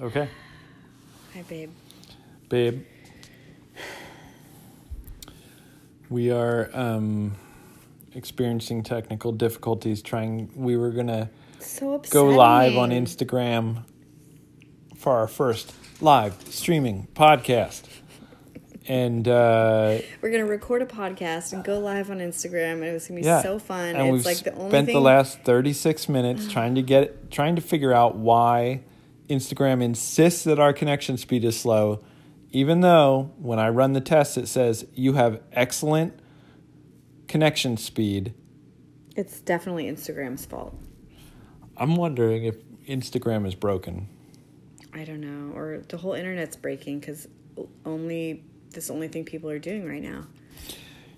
Okay. Hi, babe. Babe. We are um, experiencing technical difficulties trying. We were going to So go live on Instagram for our first live streaming podcast. And uh, We're gonna record a podcast and go live on Instagram, and it was gonna be yeah, so fun. And we've like the only spent thing. the last thirty six minutes trying to get trying to figure out why Instagram insists that our connection speed is slow, even though when I run the test it says you have excellent connection speed. it's definitely Instagram's fault. I'm wondering if Instagram is broken. I don't know, or the whole internet's breaking because only this only thing people are doing right now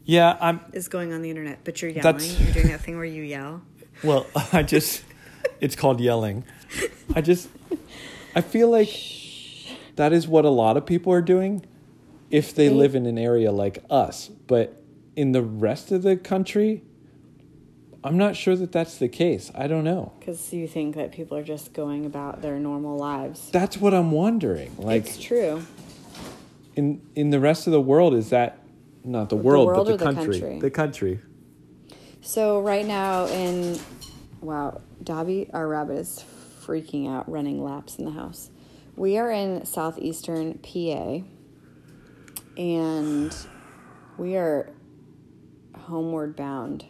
Yeah, I'm is going on the internet. But you're yelling. You're doing that thing where you yell. Well, I just, it's called yelling. I just, I feel like that is what a lot of people are doing if they They- live in an area like us. But in the rest of the country, I'm not sure that that's the case. I don't know. Because you think that people are just going about their normal lives. That's what I'm wondering. Like it's true. in in the rest of the world, is that not the world, world but or the the country? country? The country. So right now in wow, Dobby, our rabbit is freaking out, running laps in the house. We are in southeastern PA, and we are homeward bound.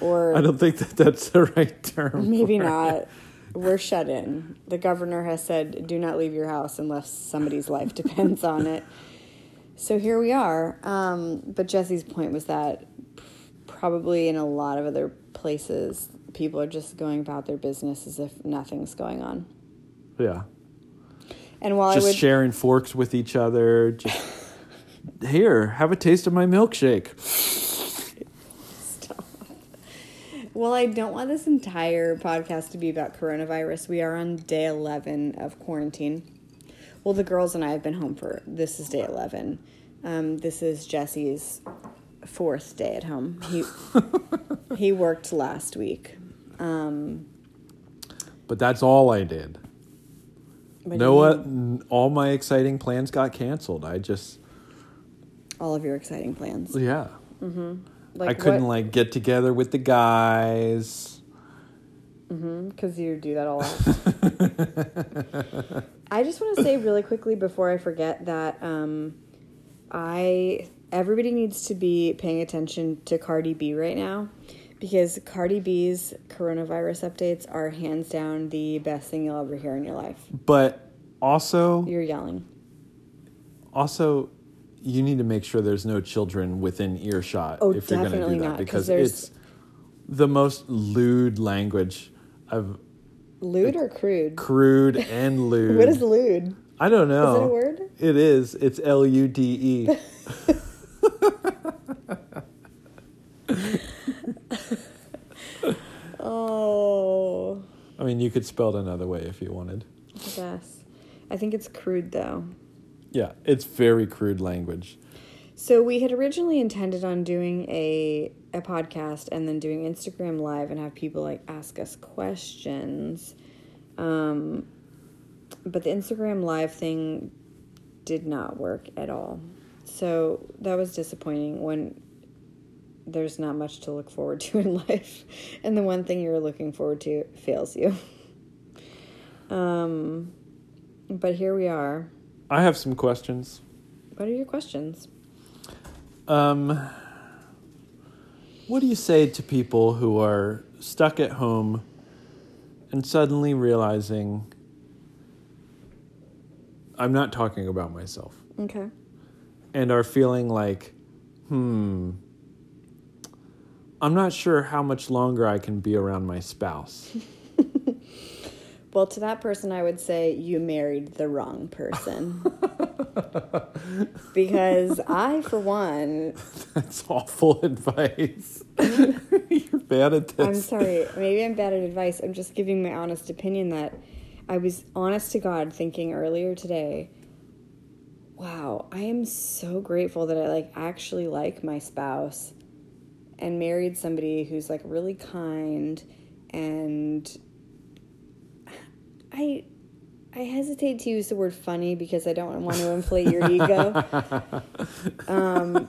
Or I don't think that that's the right term. maybe for it. not. We're shut in. The governor has said, "Do not leave your house unless somebody's life depends on it." So here we are. Um, but Jesse's point was that probably in a lot of other places, people are just going about their business as if nothing's going on. Yeah. And while just I would, sharing forks with each other. Just here, have a taste of my milkshake. Stop. Well, I don't want this entire podcast to be about coronavirus. We are on day 11 of quarantine. Well, the girls and I have been home for this is day 11. Um, this is Jesse's fourth day at home. He he worked last week. Um, But that's all I did. know what? All my exciting plans got canceled. I just All of your exciting plans. yeah. Like I couldn't what- like get together with the guys. Mm-hmm. because you do that a lot. I just want to say really quickly before I forget that um, I everybody needs to be paying attention to Cardi B right now because Cardi B's coronavirus updates are hands down the best thing you'll ever hear in your life. But also You're yelling. also you need to make sure there's no children within earshot Oh, if you're going to do that not, 'cause because it's the most lewd language I've Lewd or crude? crude and lewd. What is lewd? I don't know. Is it a word? It is. It's L U D E. Oh, I mean, you could spell it another way if you wanted. I guess. I think it's crude though. Yeah, it's very crude language. So we had originally intended on doing a a podcast and then doing Instagram live and have people like ask us questions. Um but the Instagram live thing did not work at all. So that was disappointing when there's not much to look forward to in life and the one thing you're looking forward to fails you. Um but here we are. I have some questions. What are your questions? Um, what do you say to people who are stuck at home and suddenly realizing I'm not talking about myself Okay. and are feeling like, hmm, I'm not sure how much longer I can be around my spouse. Well, to that person, I would say you married the wrong person. because I, for one, That's awful advice. You're bad at this. I'm sorry, maybe I'm bad at advice. I'm just giving my honest opinion that I was honest to God thinking earlier today, wow, I am so grateful that I like actually like my spouse and married somebody who's like really kind and I I hesitate to use the word funny because I don't want to inflate your ego. Um,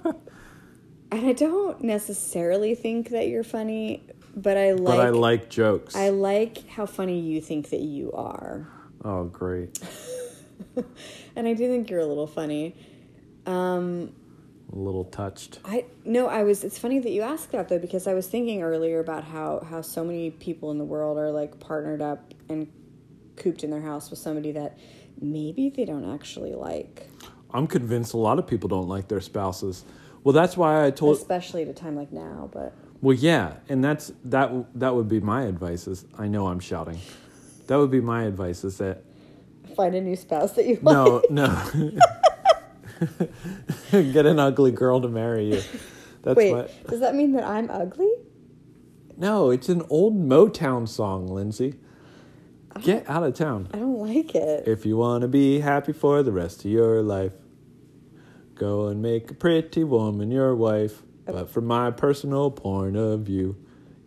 and I don't necessarily think that you're funny, but I like but I like jokes. I like how funny you think that you are. oh, great. And I do think you're a little funny. Um, A little touched. I no, I was. It's funny that you asked that though, because I was thinking earlier about how how so many people in the world are like partnered up and cooped in their house with somebody that maybe they don't actually like, I'm convinced a lot of people don't like their spouses. Well, that's why I told. especially at a time like now. But Well, yeah, and that's that. That would be my advice. Is I know I'm shouting. That would be my advice. Is that find a new spouse that you like. no, no. Get an ugly girl to marry you. That's Wait, what. does that mean that I'm ugly? No, it's an old Motown song, Lindsay. Oh. Get out of town. I don't like it. If you want to be happy for the rest of your life, go and make a pretty woman your wife. But from my personal point of view,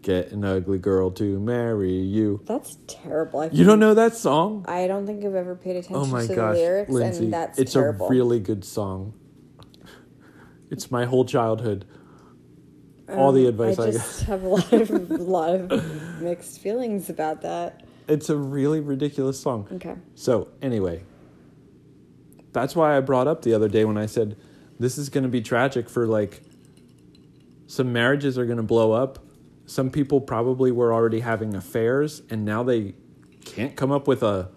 get an ugly girl to marry you. That's terrible. I You don't know that song? I don't think I've ever paid attention Oh my to gosh, the lyrics, Lindsay. and that's it's terrible. a really good song. It's my whole childhood. All the advice Um, I I, just have a lot of a lot of mixed feelings about that. It's a really ridiculous song. Okay. So, anyway, that's why I brought up the other day when I said this is going to be tragic for like some marriages are going to blow up. Some people probably were already having affairs and now they can't come up with a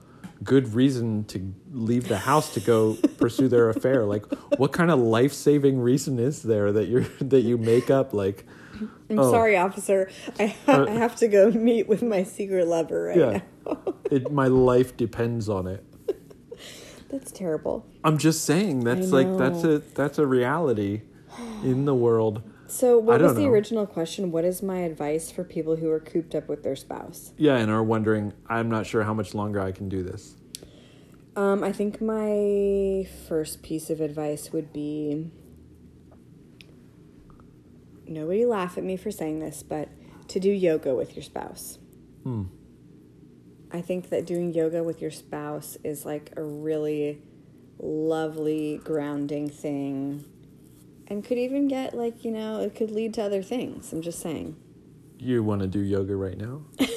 good reason to leave the house to go pursue their affair. Like what kind of life-saving reason is there that you that you make up like I'm Oh. sorry, officer. I, ha- Uh, I have to go meet with my secret lover right yeah. now. it, my life depends on it. That's terrible. I'm just saying that's like that's a that's a reality in the world. So, what was the know. original question? What is my advice for people who are cooped up with their spouse? Yeah, and are wondering, I'm not sure how much longer I can do this. Um, I think my first piece of advice would be nobody laugh at me for saying this, but to do yoga with your spouse. Hmm. I think that doing yoga with your spouse is like a really lovely grounding thing and could even get like, you know, it could lead to other things. I'm just saying. You want to do yoga right now?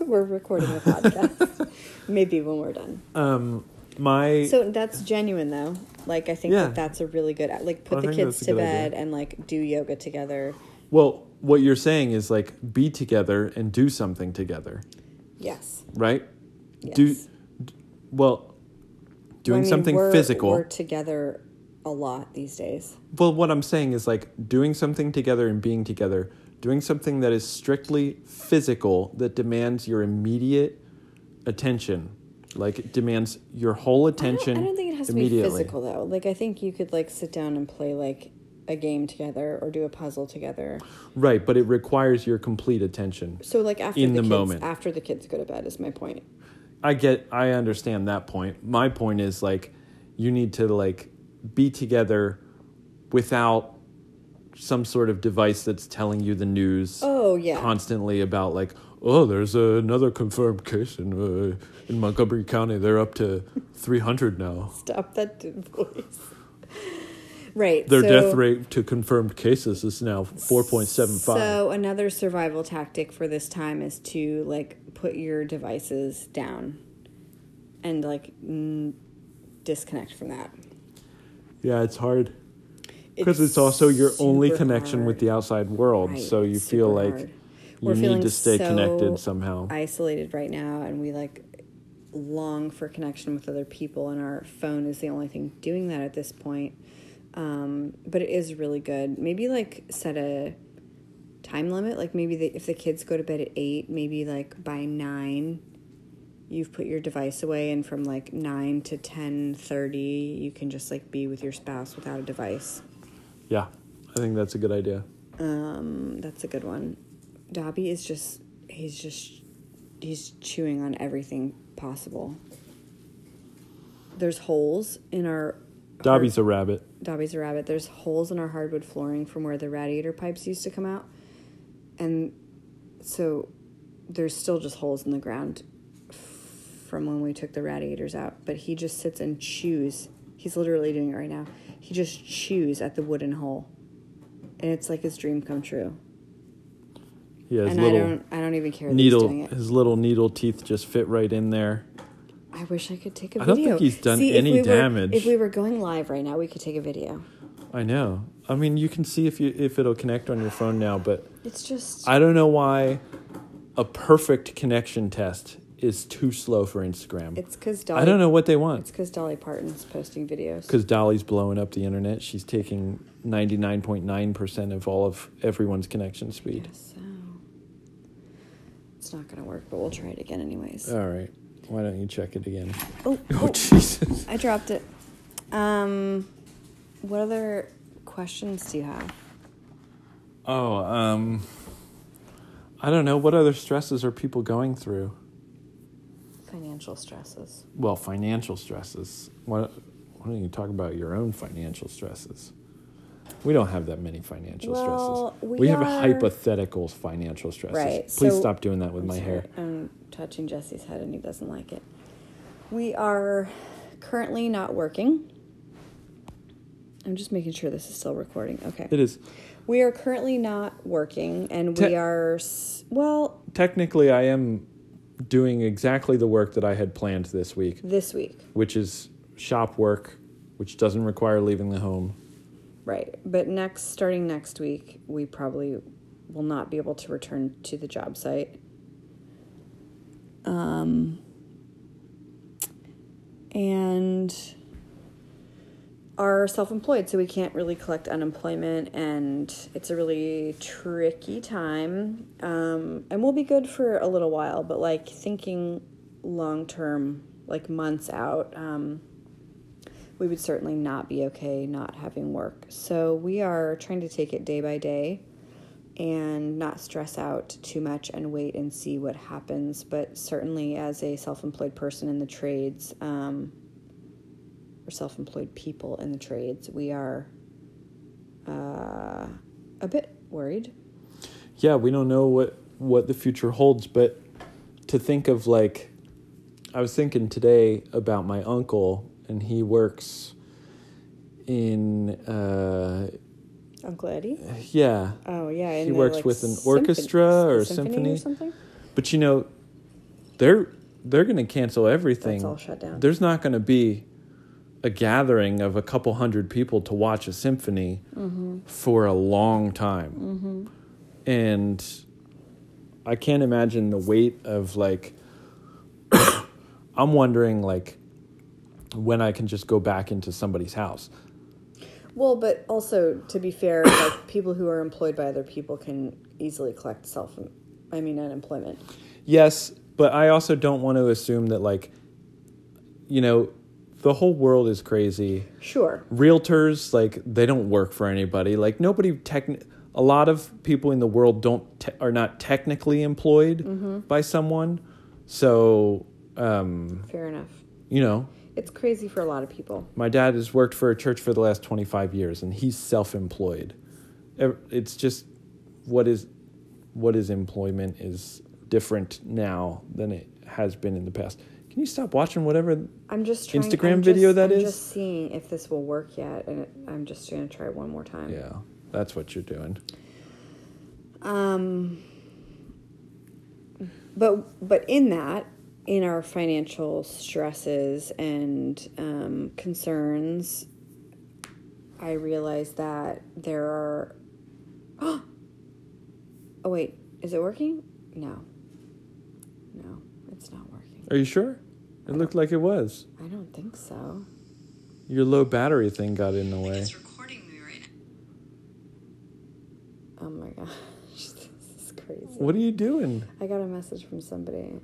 We're recording a podcast. Maybe when we're done. Um, my So that's genuine though. Like I think Yeah. that that's a really good like put the kids to bed idea. and like do yoga together. well, what you're saying is like be together and do something together, Yes. right? Yes. Do d- well, doing I mean, something we're- physical. We're together a lot these days. Well, what I'm saying is like doing something together and being together, doing something that is strictly physical that demands your immediate attention. Like it demands your whole I don't, attention I don't think it has to be physical though. Like I think you could like sit down and play like a game together or do a puzzle together. Right, but it requires your complete attention. So like after In the, the kids moment. after the kids go to bed is my point. I get I understand that point. My point is like you need to like be together without some sort of device that's telling you the news Oh yeah. constantly about like oh there's another confirmed case in uh, in Montgomery County they're up to 300 now. Stop that voice. right. Their so- death rate to confirmed cases is now 4.75. So another survival tactic for this time is to like put your devices down and like n- disconnect from that. Yeah, it's hard. Because it's, also your only connection with the outside world, Right, so you super feel like hard. you We're need to stay so connected somehow. isolated right now and we like long for connection with other people and our phone is the only thing doing that at this point um, but it is really good maybe like set a time limit like maybe the, if the kids go to bed at 8 maybe like by 9 you've put your device away and from like 9 to 10:30 you can just like be with your spouse without a device Yeah, I think that's a good idea. um, that's a good one. Dobby is just he's just he's chewing on everything possible. There's holes in our Dobby's a rabbit. Dobby's a rabbit. There's holes in our hardwood flooring from where the radiator pipes used to come out. And so there's still just holes in the ground from when we took the radiators out, but he just sits and chews. He's literally doing it right now. He just chews at the wooden hole, and it's like his dream come true. Yeah, his and I don't, I don't even care that needle, he's doing it. his little needle teeth just fit right in there. I wish I could take a I video. I don't think he's done See, if any we were- damage. if we were going live right now, we could take a video. I know. I mean, you can see if you if it'll connect on your phone now, but It's just I don't know why a perfect connection test is too slow for Instagram. it's because Dolly. I don't know what they want. It's because Dolly Parton's posting videos. Because Dolly's blowing up the internet. She's taking ninety nine point nine percent of all of everyone's connection speed. So it's not gonna work, but we'll try it again anyways. All right. Why don't you check it again? oh, Oh oh, Jesus! I dropped it. Um, what other questions do you have? Oh, um, I don't know. What other stresses are people going through? Financial stresses. Well, financial stresses. Why, why don't you talk about your own financial stresses? We don't have that many financial Well, stresses. we We, have are- hypothetical financial stresses. Right, Please so- stop doing that with I'm my sorry, hair. I'm touching Jesse's head and he doesn't like it. We are currently not working. I'm just making sure this is still recording. Okay. It is We are currently not working and we are, well, technically I am doing exactly the work that I had planned this week, this week. which is shop work, which doesn't require leaving the home. Right. But next, starting next week, we probably will not be able to return to the job site. Um, and are self employed, so we can't really collect unemployment, and it's a really tricky time. Um, and we'll be good for a little while, but like thinking long term, like months out, um, we would certainly not be okay not having work. So we are trying to take it day by day and not stress out too much and wait and see what happens. But certainly, as a self employed person in the trades, um, or self employed people in the trades, we are uh, a bit worried. yeah, we don't know what what the future holds, but to think of like I was thinking today about my uncle and he works in uh Uncle Eddie? yeah. Oh, yeah. He the, works like, with an symphony- orchestra or symphony. or something. But you know, they're they're going to cancel everything. That's all shut down. There's not going to be a gathering of a couple hundred people to watch a symphony Mm-hmm. for a long time. And I can't imagine the weight of like I'm wondering like when I can just go back into somebody's house. Well, but also to be fair, like people who are employed by other people can easily collect self, I mean, unemployment. Yes, but I also don't want to assume that like you know, the whole world is crazy. Sure. realtors like they don't work for anybody like nobody techni- a lot of people in the world don't te- are not technically employed by someone so um Fair enough. you know It's crazy for a lot of people. my dad has worked for a church for the last 25 years and he's self-employed it's just what is what is employment is different now than it has been in the past can you stop watching whatever I'm just trying, Instagram I'm video just, that I'm is? just seeing if this will work yet, and I'm just going to try one more time. yeah that's what you're doing Um, but but in that, in our financial stresses and um, concerns, I realize that there are. Oh wait, is it working? No. No, it's not working. are you sure it looked like it was I don't think so. Your low battery thing got in the way. It's recording me right now. Oh my gosh, this is crazy. What are you doing? I got a message from somebody.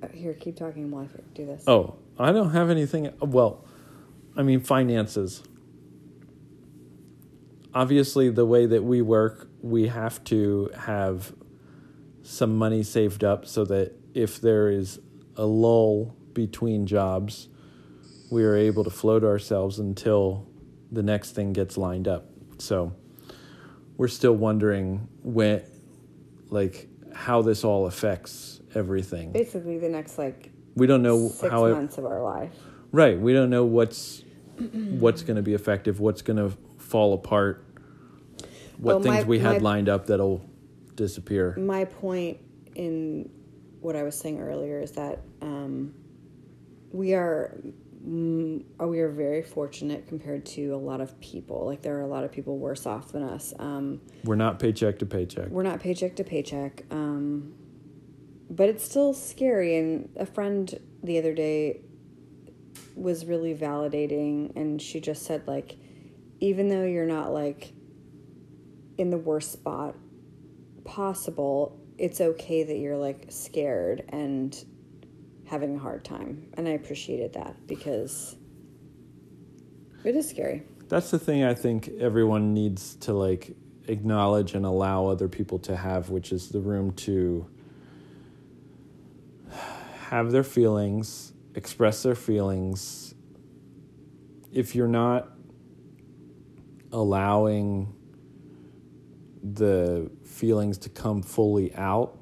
Uh, Here, keep talking while I do this. Oh, I don't have anything. Well, I mean, finances. Obviously, the way that we work, we have to have some money saved up so that if there is a lull between jobs, we are able to float ourselves until the next thing gets lined up. So we're still wondering when, like, how this all affects everything. Basically, the next like We don't know six how it months of our life. right. We don't know what's what's going to be effective, what's going to fall apart, what my- things we had my- lined up that'll disappear. My point in what I was saying earlier is that um, we are mm, we are very fortunate compared to a lot of people. Like there are a lot of people worse off than us. Um, We're not paycheck to paycheck. we're not paycheck to paycheck, um, but it's still scary. And a friend the other day was really validating, and she just said like, even though you're not like in the worst spot possible, it's okay that you're like scared and having a hard time. And I appreciated that because it is scary. That's the thing I think everyone needs to like acknowledge and allow other people to have, which is the room to have their feelings, express their feelings. If you're not allowing the feelings to come fully out,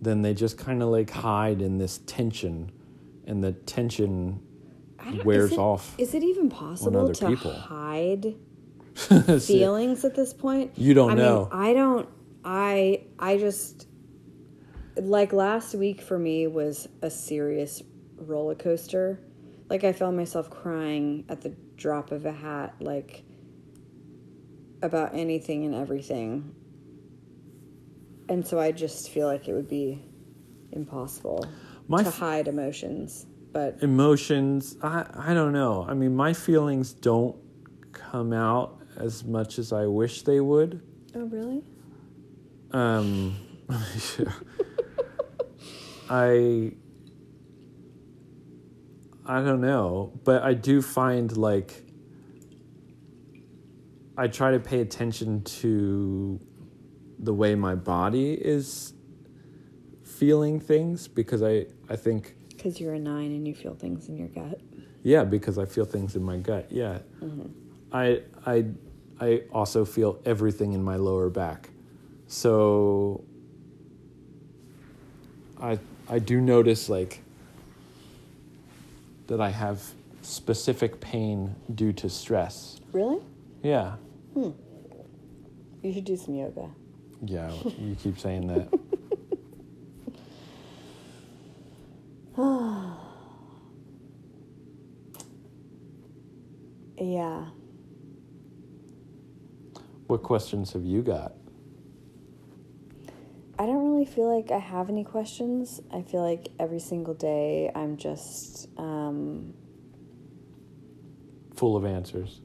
then they just kind of like hide in this tension, and the tension wears is it- off. Is it even possible to people. hide feelings at this point? You don't I know. Mean, I don't. I I just like last week for me was a serious roller coaster. Like I found myself crying at the drop of a hat, like about anything and everything. And so I just feel like it would be impossible My to f- hide emotions. But emotions i i don't know i mean my feelings don't come out as much as i wish they would oh really? um i i don't know but i do find like i try to pay attention to the way my body is feeling things because i i think Because you're a nine and you feel things in your gut. Yeah, because I feel things in my gut. Yeah. Mm-hmm. I I I also feel everything in my lower back. So I I do notice like that I have specific pain due to stress. Really? Yeah. Hmm. You should do some yoga. Yeah, you keep saying that. Yeah. What questions have you got? I don't really feel like I have any questions. I feel like every single day I'm just um Full of answers.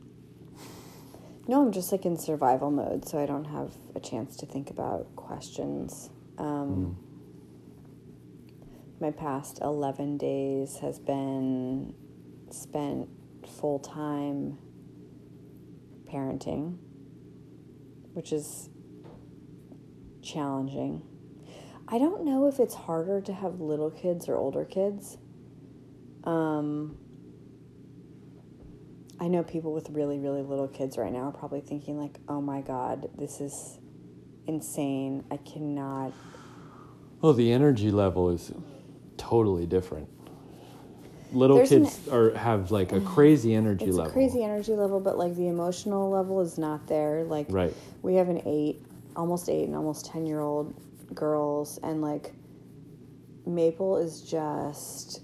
No, I'm just like in survival mode, so I don't have a chance to think about questions. Um my past 11 days has been spent full time parenting, which is challenging. I don't know if it's harder to have little kids or older kids. Um, I know people with really, really little kids right now are probably thinking, like, oh my God, this is insane. I cannot. Well, the energy level is totally different. Little There's an- kids are have like a crazy energy It's level. a crazy energy level, but like the emotional level is not there. Like, Right. we have an eight, almost eight, and almost 10 year old girls, and like Maple is just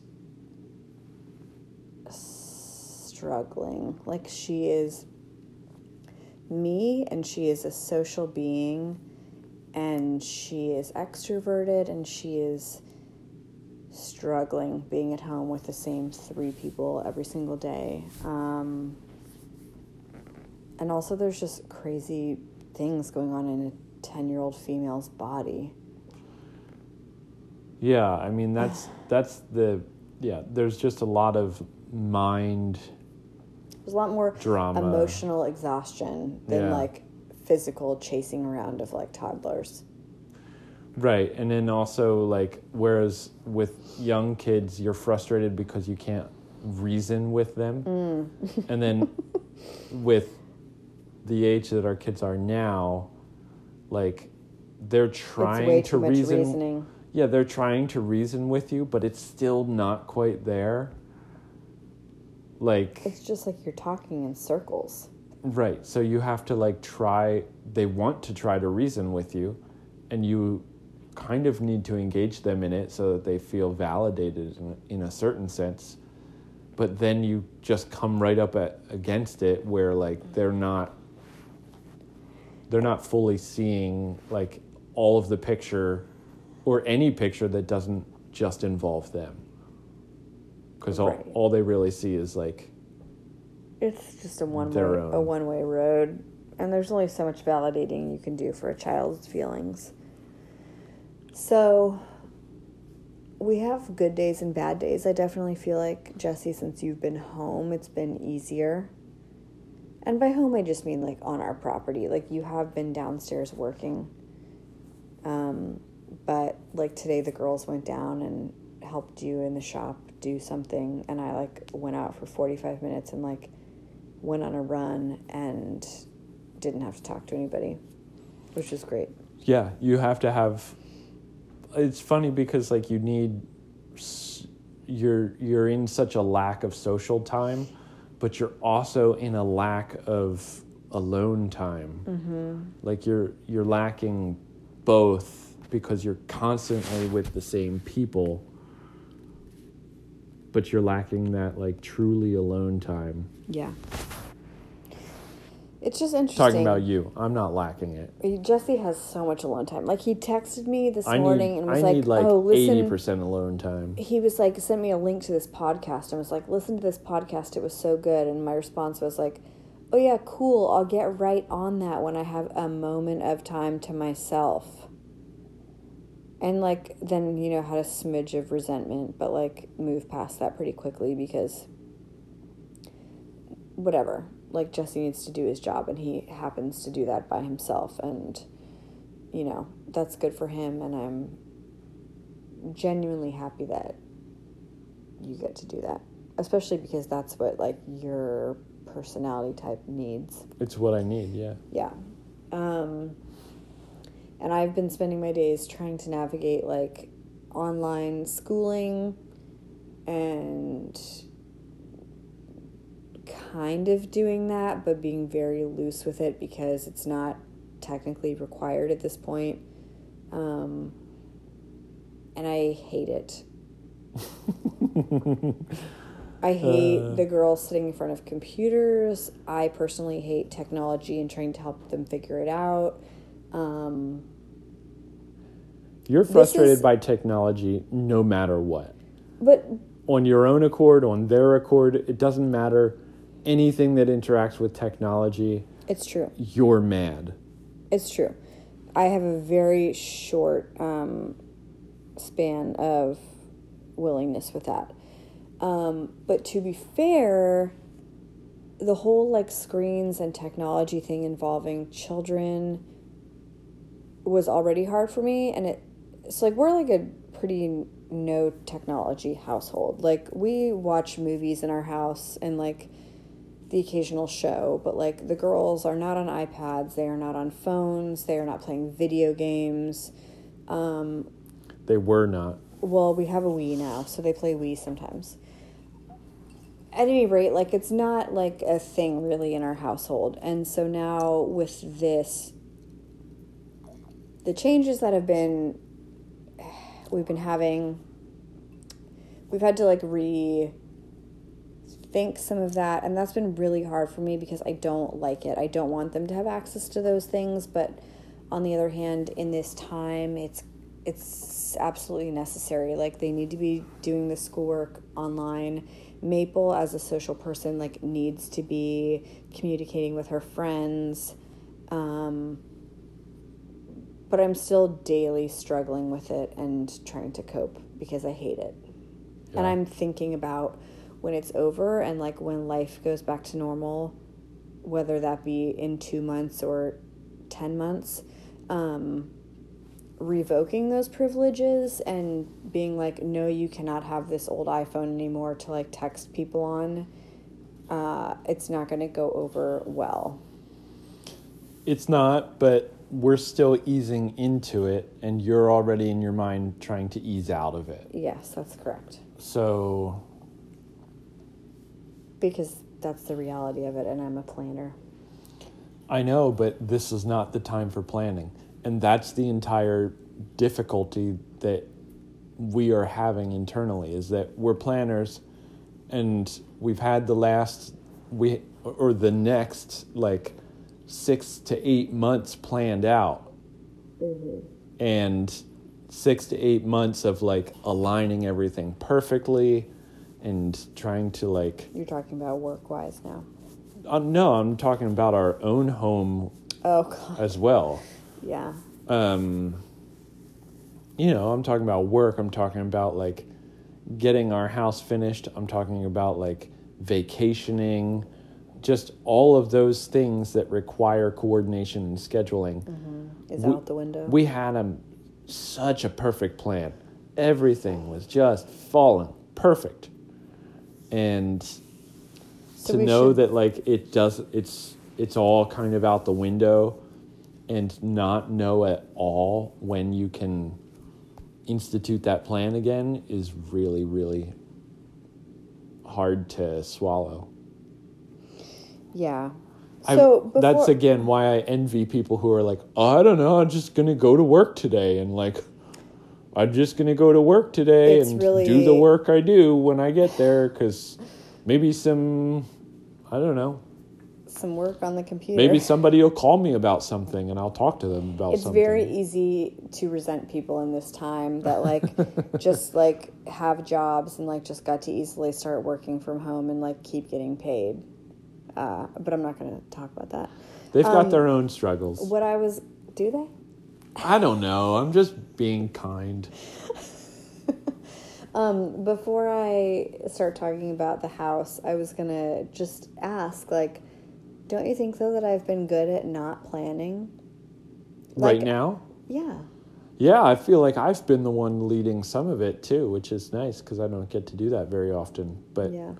struggling. Like, she is me, and she is a social being, and she is extroverted, and she is struggling being at home with the same three people every single day. Um, and also, there's just crazy things going on in a 10 year old female's body. Yeah, I mean that's that's the yeah. There's just a lot of mind. There's a lot more Drama. emotional exhaustion than Yeah. like physical chasing around of like toddlers. Right, and then also like whereas with young kids you're frustrated because you can't reason with them, Mm. and then with the age that our kids are now, like they're trying to reason. reasoning. yeah, they're trying to reason with you, but it's still not quite there. Like It's just like you're talking in circles. Right. So you have to like try, they want to try to reason with you, and you kind of need to engage them in it so that they feel validated in, in a certain sense. But then you just come right up at, against it where like they're not they're not fully seeing like all of the picture or any picture that doesn't just involve them. Because all, Right. all they really see is like It's just a one way a one way road, and there's only so much validating you can do for a child's feelings. So we have good days and bad days. I definitely feel like Jesse, since you've been home, it's been easier. And by home, I just mean like on our property. Like you have been downstairs working. Um, but like today, the girls went down and helped you in the shop do something, and I like went out for 45 minutes and like went on a run and didn't have to talk to anybody, which was great. yeah you have to have it's funny because like you need you're you're in such a lack of social time but you're also in a lack of alone time mm-hmm. like you're you're lacking both because you're constantly with the same people but you're lacking that like truly alone time Yeah. It's just interesting. talking about you i'm not lacking it uh, Jesse has so much alone time. Like he texted me this i morning need and i was like, need like "Oh, listen." 80% alone time He was like, sent me a link to this podcast and was like, "Listen to this podcast. It was so good." And my response was like, "Oh yeah, cool. I'll get right on that when I have a moment of time to myself." And like then you know had a smidge of resentment, but like moved past that pretty quickly because whatever. Like Jesse needs to do his job and he happens to do that by himself and you know, that's good for him and I'm genuinely happy that you get to do that. Especially because that's what like your personality type needs. it's what i need yeah Yeah. Um, and I've been spending my days trying to navigate like online schooling and kind of doing that, but being very loose with it because it's not technically required at this point. Um, and I hate it. I hate Uh. the girls sitting in front of computers. I personally hate technology and trying to help them figure it out. Um, You're frustrated is- by technology no matter what. but On your own accord, on their accord, it doesn't matter. Anything that interacts with technology, it's true. you're mad. It's true. I have a very short um, span of willingness with that. Um, but to be fair, the whole like screens and technology thing involving children was already hard for me, and it it's like we're like a pretty no technology household. Like we watch movies in our house and like the occasional show, but like the girls are not on iPads, they are not on phones, they are not playing video games. Um, They were not. well, we have a Wii now, so they play Wii sometimes. At any rate, like it's not like a thing really in our household. And so now with this, the changes that have been, we've been having, we've had to like re think some of that. And that's been really hard for me because I don't like it. I don't want them to have access to those things. But on the other hand, in this time, it's it's absolutely necessary. Like they need to be doing the schoolwork online. Maple, as a social person, like needs to be communicating with her friends. Um, but I'm still daily struggling with it and trying to cope because I hate it. And I'm thinking about when it's over and like when life goes back to normal, whether that be in two months or 10 months, um, revoking those privileges and being like, no, you cannot have this old iPhone anymore to like text people on. Uh, it's not going to go over well. It's not, but we're still easing into it, and you're already in your mind trying to ease out of it. Yes, that's correct. So Because that's the reality of it, and I'm a planner. I know, but this is not the time for planning. And that's the entire difficulty that we are having internally is that we're planners and we've had the last we or the next like 6 to 8 months planned out. And 6 to 8 months of like aligning everything perfectly and trying to like You're talking about work wise now. uh, no, I'm talking about our own home Oh, God. as well. Yeah. Um, you know, I'm talking about work. I'm talking about like getting our house finished. I'm talking about like vacationing, just all of those things that require coordination and scheduling. Mm-hmm. Is We- out the window. We had a, such a perfect plan. Everything was just falling perfect. And So to know should- that like it does it's it's all kind of out the window and not know at all when you can institute that plan again is really really hard to swallow. Yeah. So that's again why I envy people who are like, oh, I don't know, I'm just gonna go to work today, and like, I'm just gonna go to work today It's and really- do the work I do when I get there, because maybe some, I don't know, some work on the computer. maybe somebody will call me about something, and I'll talk to them about it's something. It's very easy to resent people in this time that like just like have jobs and like just got to easily start working from home and like keep getting paid. Uh, but I'm not going to talk about that. They've got um, their own struggles. What I was, do they? I don't know. I'm just being kind. Um, before I start talking about the house, I was gonna just ask, like, don't you think though that I've been good at not planning? right now, Yeah. yeah, I feel like I've been the one leading some of it too, which is nice because I don't get to do that very often. But Yeah.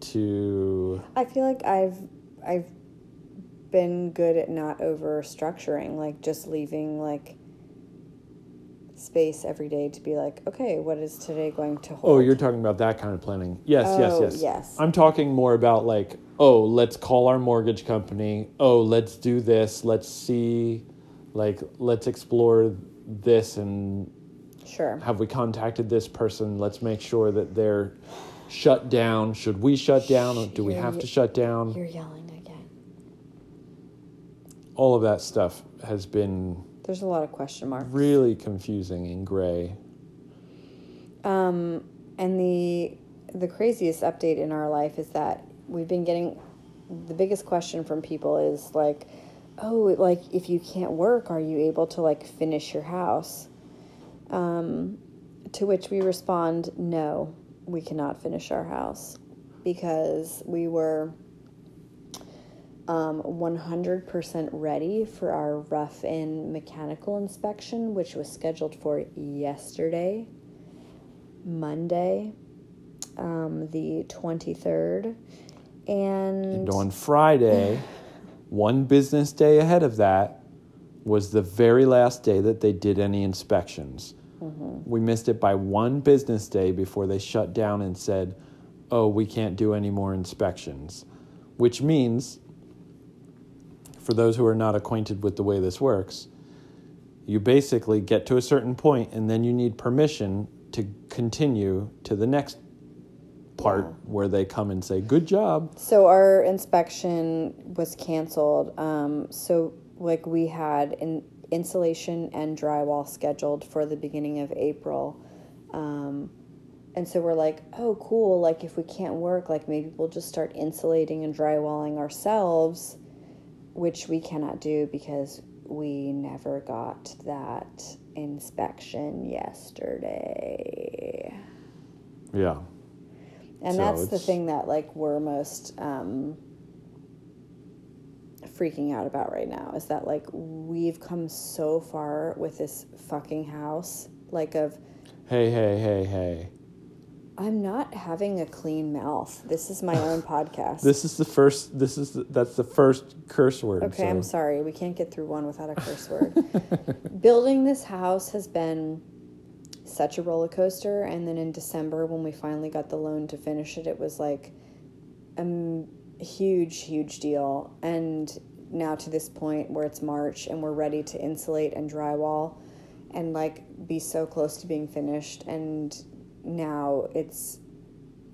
To I feel like I've I've been good at not over structuring, like just leaving like space every day to be like, okay, what is today going to oh, hold? Oh, you're talking about that kind of planning. Yes, yes, Oh, yes. yes. I'm talking more about like, oh, let's call our mortgage company. Oh, let's do this. Let's see, like, let's explore this and sure. have we contacted this person? Let's make sure that they're shut down. Should we shut down? Or do we have to shut down? You're yelling again. All of that stuff has been There's a lot of question marks. really confusing and gray. Um, and the the craziest update in our life is that we've been getting the biggest question from people is like, oh, like if you can't work, are you able to like finish your house? Um, to which we respond, no, we cannot finish our house because we were um, 100% ready for our rough in mechanical inspection, which was scheduled for yesterday, Monday, um, the 23rd. And And on Friday, one business day ahead of that, was the very last day that they did any inspections. We missed it by one business day before they shut down and said, oh, we can't do any more inspections. Which means, for those who are not acquainted with the way this works, you basically get to a certain point and then you need permission to continue to the next part Yeah. where they come and say, good job. So our inspection was canceled. Um, so like we had in insulation and drywall scheduled for the beginning of April. Um, and so we're like, oh, cool. Like if we can't work, like maybe we'll just start insulating and drywalling ourselves, which we cannot do because we never got that inspection yesterday. Yeah. And So that's the thing that like we're most um, freaking out about right now is that like we've come so far with this fucking house, like of Hey, hey, hey, hey. I'm not having a clean mouth. This is my own podcast. This is the first. This is the, that's the first curse word. okay, I'm sorry. We can't get through one without a curse word. Building this house has been such a roller coaster. And then in December, when we finally got the loan to finish it, it was like a m- huge, huge deal. And now to this point where it's March and we're ready to insulate and drywall and like be so close to being finished. And now it's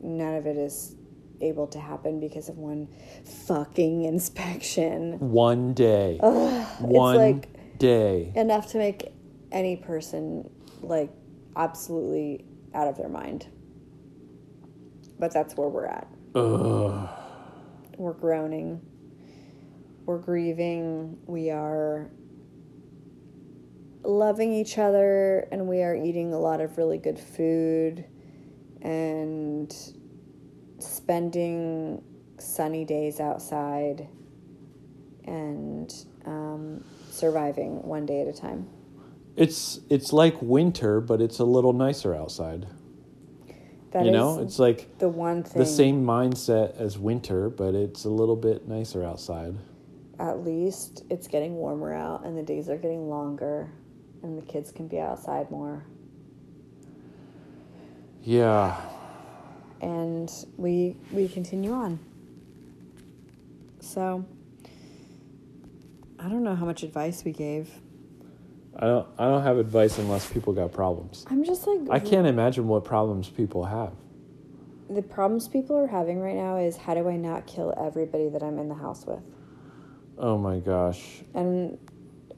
none of it is able to happen because of one fucking inspection. One day. One like- day. enough to make any person like absolutely out of their mind. But that's where we're at. Ugh. We're groaning. We're grieving. We are loving each other and we are eating a lot of really good food and spending sunny days outside and um, surviving one day at a time. It's it's like winter, but it's a little nicer outside. That you know, it's like the one thing. the same mindset as winter, but it's a little bit nicer outside. At least it's getting warmer out, and the days are getting longer, and the kids can be outside more. Yeah. And we we continue on. So I don't know how much advice we gave. I don't I don't have advice unless people got problems. I'm just like I can't imagine what problems people have. the problems people are having right now is how do I not kill everybody that I'm in the house with? Oh my gosh. And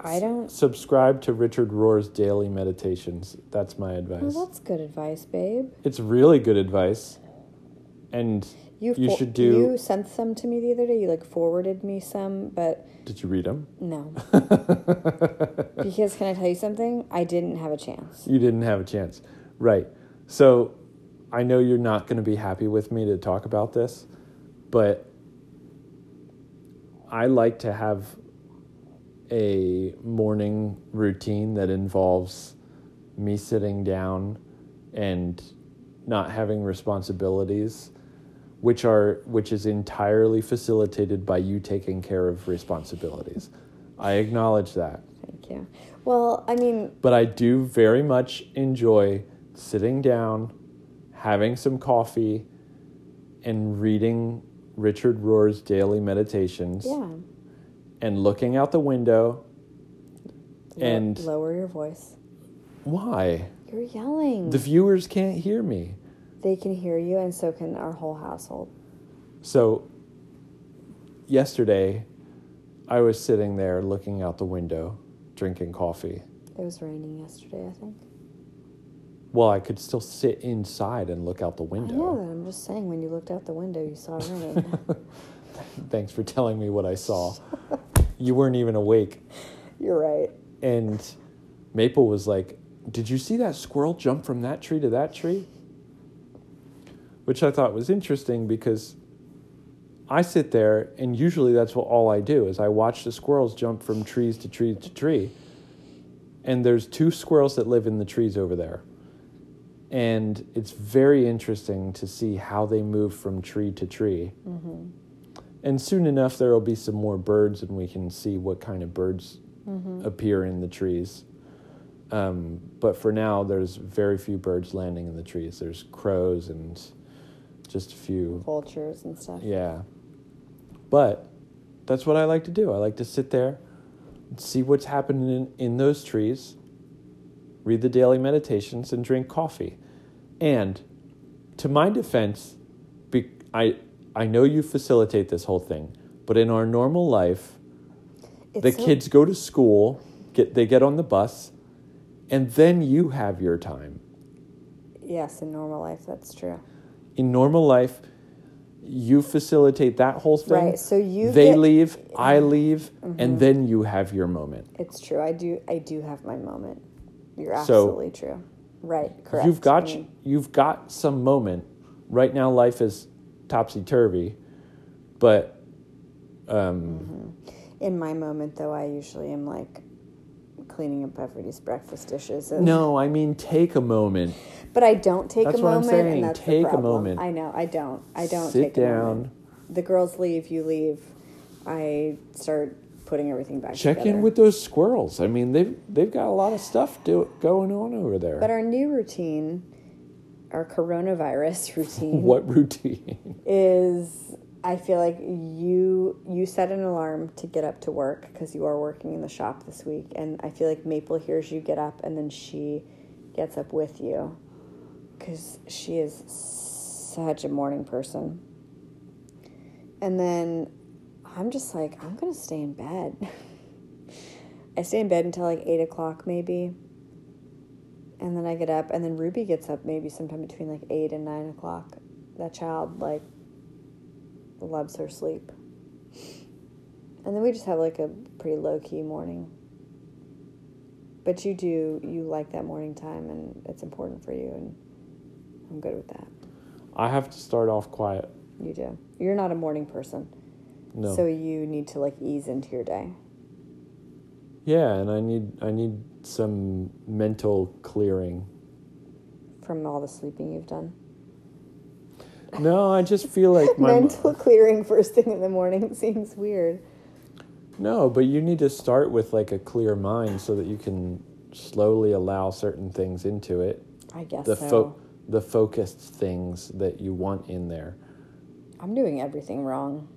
I don't Subscribe to Richard Rohr's daily meditations. That's my advice. well, that's good advice, babe. It's really good advice. And You You for- should do- You sent some to me the other day. You like forwarded me some, but did you read them? no. because can I tell you something? I didn't have a chance. You didn't have a chance. Right. So I know you're not going to be happy with me to talk about this, but I like to have a morning routine that involves me sitting down and not having responsibilities which are which is entirely facilitated by you taking care of responsibilities. I acknowledge that. Thank you. Well, I mean, but I do very much enjoy sitting down, having some coffee, and reading Richard Rohr's daily meditations yeah. and looking out the window. Lo- And lower your voice. why? You're yelling. The viewers can't hear me. They can hear you, and so can our whole household. So, yesterday, I was sitting there looking out the window, drinking coffee. It was raining yesterday, I think. Well, I could still sit inside and look out the I know window. that. I'm just saying, when you looked out the window, you saw rain. Thanks for telling me what I saw. you weren't even awake. You're right. And Maple was like, Did you see that squirrel jump from that tree to that tree? Which I thought was interesting because I sit there and usually that's what all I do is I watch the squirrels jump from trees to tree to tree. And there's two squirrels that live in the trees over there. And it's very interesting to see how they move from tree to tree. And soon enough, there will be some more birds, and we can see what kind of birds appear in the trees. Um, but for now, there's very few birds landing in the trees. There's crows and just a few. Vultures and stuff. Yeah. But that's what I like to do. I like to sit there, and see what's happening in, in those trees, read the daily meditations, and drink coffee. And to my defense, be, I, I know you facilitate this whole thing, but in our normal life, It's the so- kids go to school, get they get on the bus, and then you have your time. Yes, in normal life, that's true. In normal life, you facilitate that whole thing. Right, so you they get- Mm-hmm. leave, I leave, and then you have your moment. It's true. I do. I do have my moment. You're So- absolutely true. Right. Correct. You've got I mean, you've got some moment. Right now, life is topsy turvy, but um, in my moment, though, I usually am like cleaning up everybody's breakfast dishes. And, no, I mean take a moment But I don't take That's a what I'm moment, saying. and that's Take the a problem. moment. I know. I don't. I don't Sit take a down. moment. The girls leave. You leave. I start putting everything back. Check together. in with those squirrels. I mean, they've they've got a lot of stuff do, going on over there. But our new routine, our coronavirus routine, what routine? is I feel like you you set an alarm to get up to work because you are working in the shop this week, and I feel like Maple hears you get up, and then she gets up with you because she is such a morning person. And then I'm just like I'm gonna stay in bed. I stay in bed until like eight o'clock maybe. And then I get up, and then Ruby gets up maybe sometime between like eight and nine o'clock. That child like loves her sleep. And then we just have like a pretty low key morning. But you do you like that morning time, and it's important for you, and I'm good with that. I have to start off quiet. You do. You're not a morning person, No. so you need to like ease into your day. yeah, and I need I need some mental clearing. From all the sleeping you've done, No, I just feel like my mental clearing first thing in the morning seems weird. No, but you need to start with like a clear mind so that you can slowly allow certain things into it. I guess The so. fo- the focused things that you want in there. I'm doing everything wrong.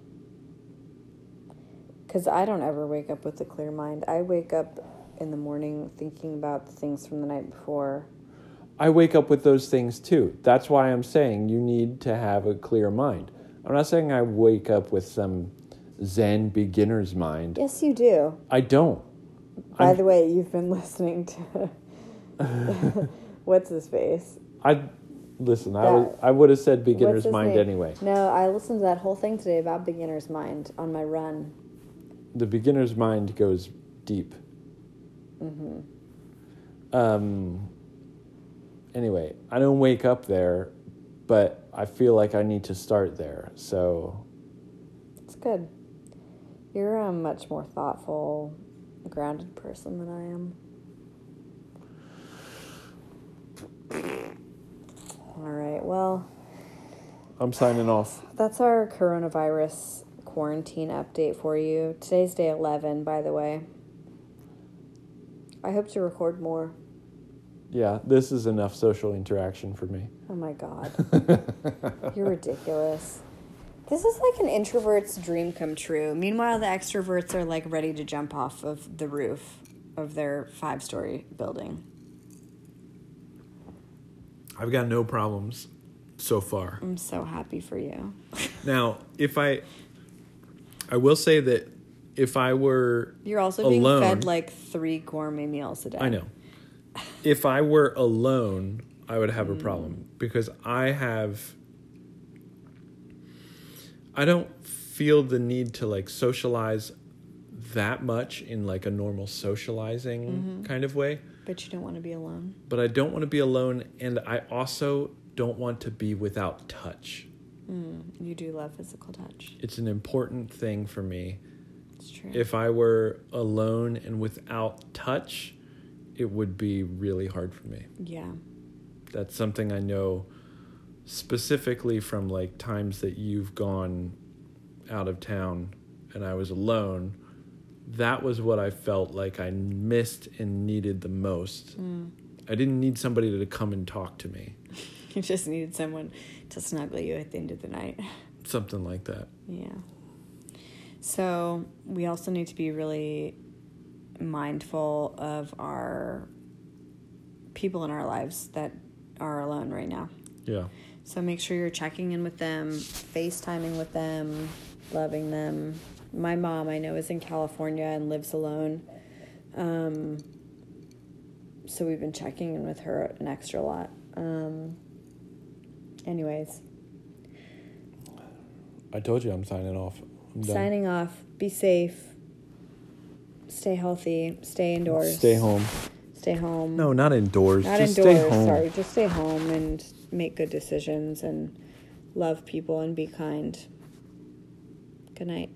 Because I don't ever wake up with a clear mind. I wake up in the morning thinking about the things from the night before. I wake up with those things too. That's why I'm saying you need to have a clear mind. I'm not saying I wake up with some Zen beginner's mind. Yes, you do. I don't. By I'm- the way, you've been listening to. What's his face? I listen. I was, I would have said beginner's mind name? anyway. No, I listened to that whole thing today about beginner's mind on my run. The beginner's mind goes deep. Mhm. Um. Anyway, I don't wake up there, but I feel like I need to start there. So It's good. You're a much more thoughtful, grounded person than I am. All right. Well, I'm signing off. that's our coronavirus quarantine update for you. Today's day 11, by the way. I hope to record more. Yeah, this is enough social interaction for me. Oh my god. You're ridiculous. This is like an introvert's dream come true. Meanwhile, the extroverts are like ready to jump off of the roof of their five story building. I've got no problems so far. I'm so happy for you. Now, if I, I will say that if I were You're also being fed like three gourmet meals a day. I know. If I were alone, I would have a problem because I have. I don't feel the need to like socialize that much in like a normal socializing kind of way, But you don't want to be alone. but I don't want to be alone and I also don't want to be without touch. Mm, you do love physical touch. It's an important thing for me. It's true. If I were alone and without touch, it would be really hard for me. yeah. That's something I know specifically from like times that you've gone out of town and I was alone. That was what I felt like I missed and needed the most. Mm. I didn't need somebody to come and talk to me. You just needed someone to snuggle you at the end of the night. Something like that. Yeah. So we also need to be really mindful of our people in our lives that are alone right now. Yeah. So make sure you're checking in with them, FaceTiming with them, loving them. My mom, I know, is in California and lives alone. Um, so we've been checking in with her an extra lot. Um, anyways, I told you I'm signing off. I'm signing off. Be safe. Stay healthy. Stay indoors. Stay home. Stay home. No, not indoors. Not Just indoors. stay home. Sorry, just stay home and make good decisions and love people and be kind. Good night.